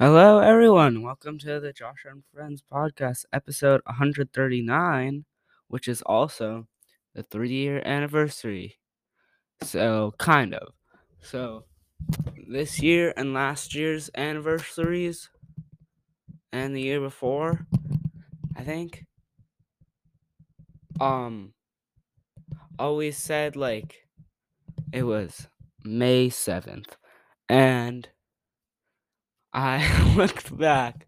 Hello, everyone. Welcome to the Josho and Friends podcast, episode 139, which is also the three year anniversary. So, kind of. So, this year and last year's anniversaries, and the year before, I think, um, always said like it was May 7th. And I looked back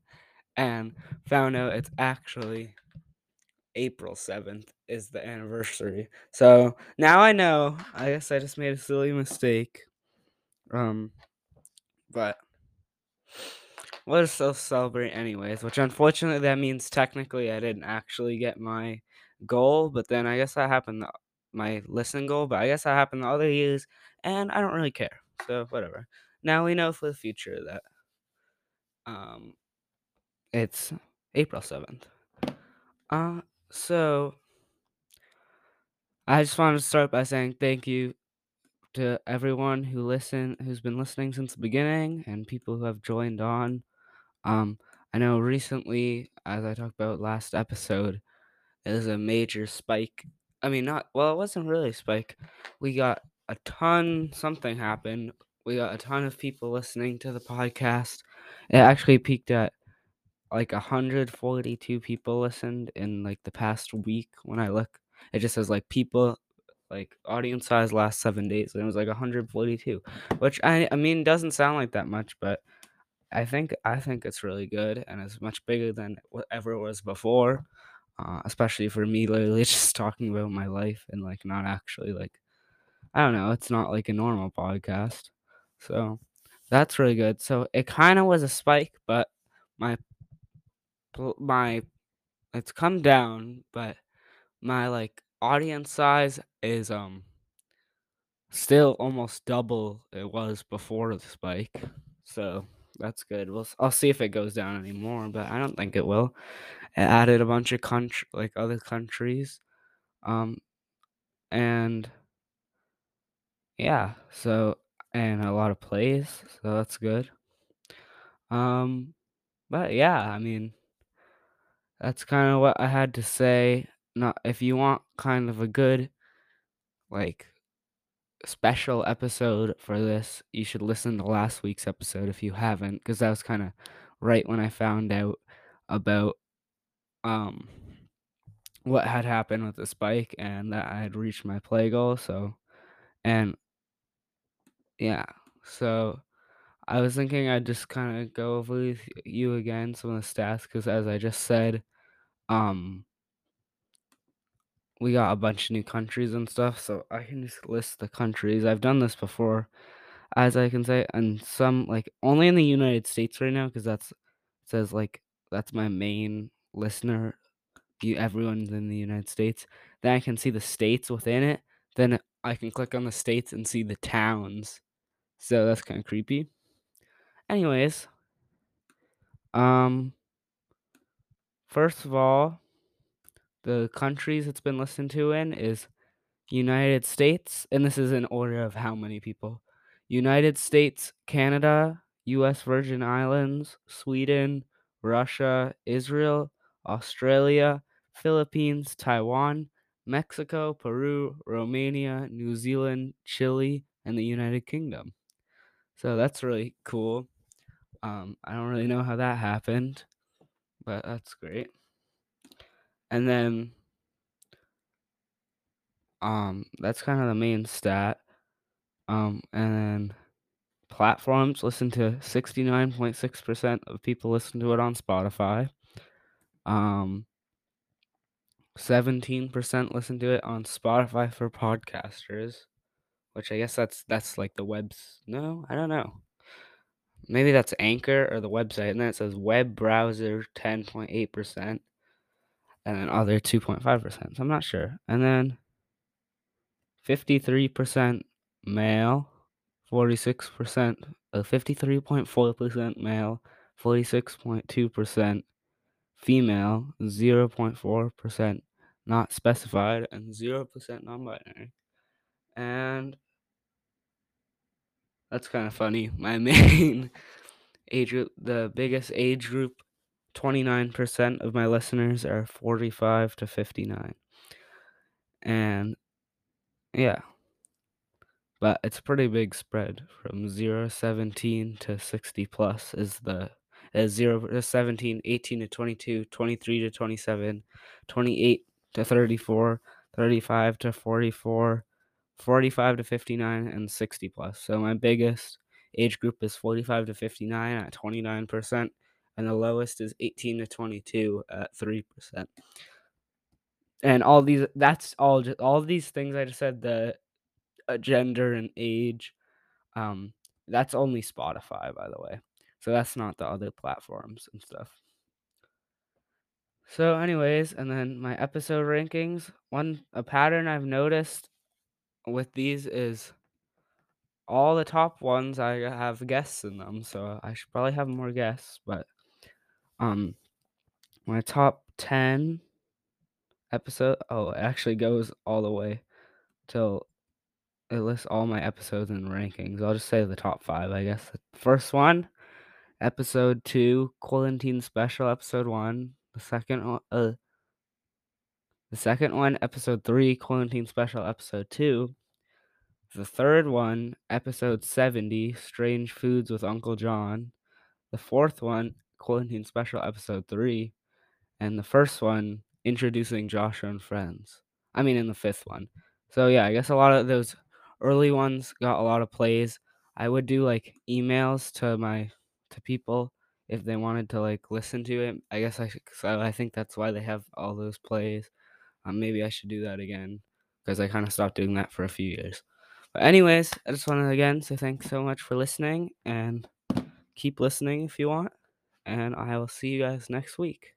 and found out it's actually April 7th is the anniversary. So now I know. I guess I just made a silly mistake. Um, but we'll still celebrate anyways, which unfortunately that means technically I didn't actually get my goal, but then I guess that happened, the, my listen goal, but I guess that happened the other years, and I don't really care. So whatever. Now we know for the future that um, it's April 7th. Uh, so I just wanted to start by saying thank you to everyone who listen who's been listening since the beginning and people who have joined on. Um, I know recently, as I talked about last episode, there was a major spike. I mean, not well, it wasn't really a spike. We got a ton. Something happened. We got a ton of people listening to the podcast. It actually peaked at like 142 people listened in like the past week when I look. It just says like people like audience size last seven days and it was like 142 which i i mean doesn't sound like that much but i think i think it's really good and it's much bigger than whatever it was before uh, especially for me literally just talking about my life and like not actually like i don't know it's not like a normal podcast so that's really good so it kind of was a spike but my my it's come down, but my like audience size is um still almost double it was before the spike. So that's good. We'll I'll see if it goes down anymore, but I don't think it will. It added a bunch of country like other countries. Um and yeah, so and a lot of plays, so that's good. Um but yeah, I mean that's kind of what I had to say. Not if you want kind of a good like special episode for this, you should listen to last week's episode if you haven't, because that was kind of right when I found out about um what had happened with the spike and that I had reached my play goal. So, and yeah, so I was thinking I'd just kind of go over with you again some of the stats because, as I just said, um, we got a bunch of new countries and stuff. So I can just list the countries. I've done this before as I can say, and some like only in the United States right now because that's says like that's my main listener. You everyone's in the United States. Then I can see the states within it. Then I can click on the states and see the towns. So that's kind of creepy. Anyways, um, first of all, the countries it's been listened to in is United States, and this is in order of how many people. United States, Canada, US Virgin Islands, Sweden, Russia, Israel, Australia, Philippines, Taiwan, Mexico, Peru, Romania, New Zealand, Chile, and the United Kingdom. So that's really cool. Um, I don't really know how that happened, but that's great. And then um, that's kind of the main stat. Um, and then platforms listen to 69.6% of people listen to it on Spotify. Um, 17% listen to it on Spotify for podcasters, which I guess that's that's like the webs. No, I don't know. Maybe that's Anchor or the website, and then it says web browser 10.8%, and then other 2.5%. So I'm not sure. And then 53% male, 46%, uh, 53.4% male, 46.2% female, 0.4% not specified, and 0% non binary. And that's kind of funny. My main age group, the biggest age group, 29% of my listeners are 45 to 59. And yeah. But it's a pretty big spread from 0 17 to 60 plus is the is 0 to 17, 18 to 22, 23 to 27, 28 to 34, 35 to 44, 45 to 59 and 60 plus. So my biggest age group is 45 to 59 at 29% and the lowest is 18 to 22 at 3%. And all these that's all just all these things I just said the uh, gender and age um that's only Spotify by the way. So that's not the other platforms and stuff. So anyways, and then my episode rankings, one a pattern I've noticed with these is all the top ones I have guests in them, so I should probably have more guests, but um my top 10 episode oh, it actually goes all the way till it lists all my episodes and rankings. I'll just say the top 5, I guess. The first one, episode 2, quarantine special episode 1. The second one uh the second one, episode 3, quarantine special episode 2. The third one, episode 70, Strange Foods with Uncle John. The fourth one, Quarantine Special episode 3. And the first one, Introducing Josho and Friends. I mean, in the fifth one. So, yeah, I guess a lot of those early ones got a lot of plays. I would do like emails to my to people if they wanted to like listen to it. I guess I should, I think that's why they have all those plays. Um, maybe I should do that again because I kind of stopped doing that for a few years. But anyways, I just want to again say thanks so much for listening and keep listening if you want. And I will see you guys next week.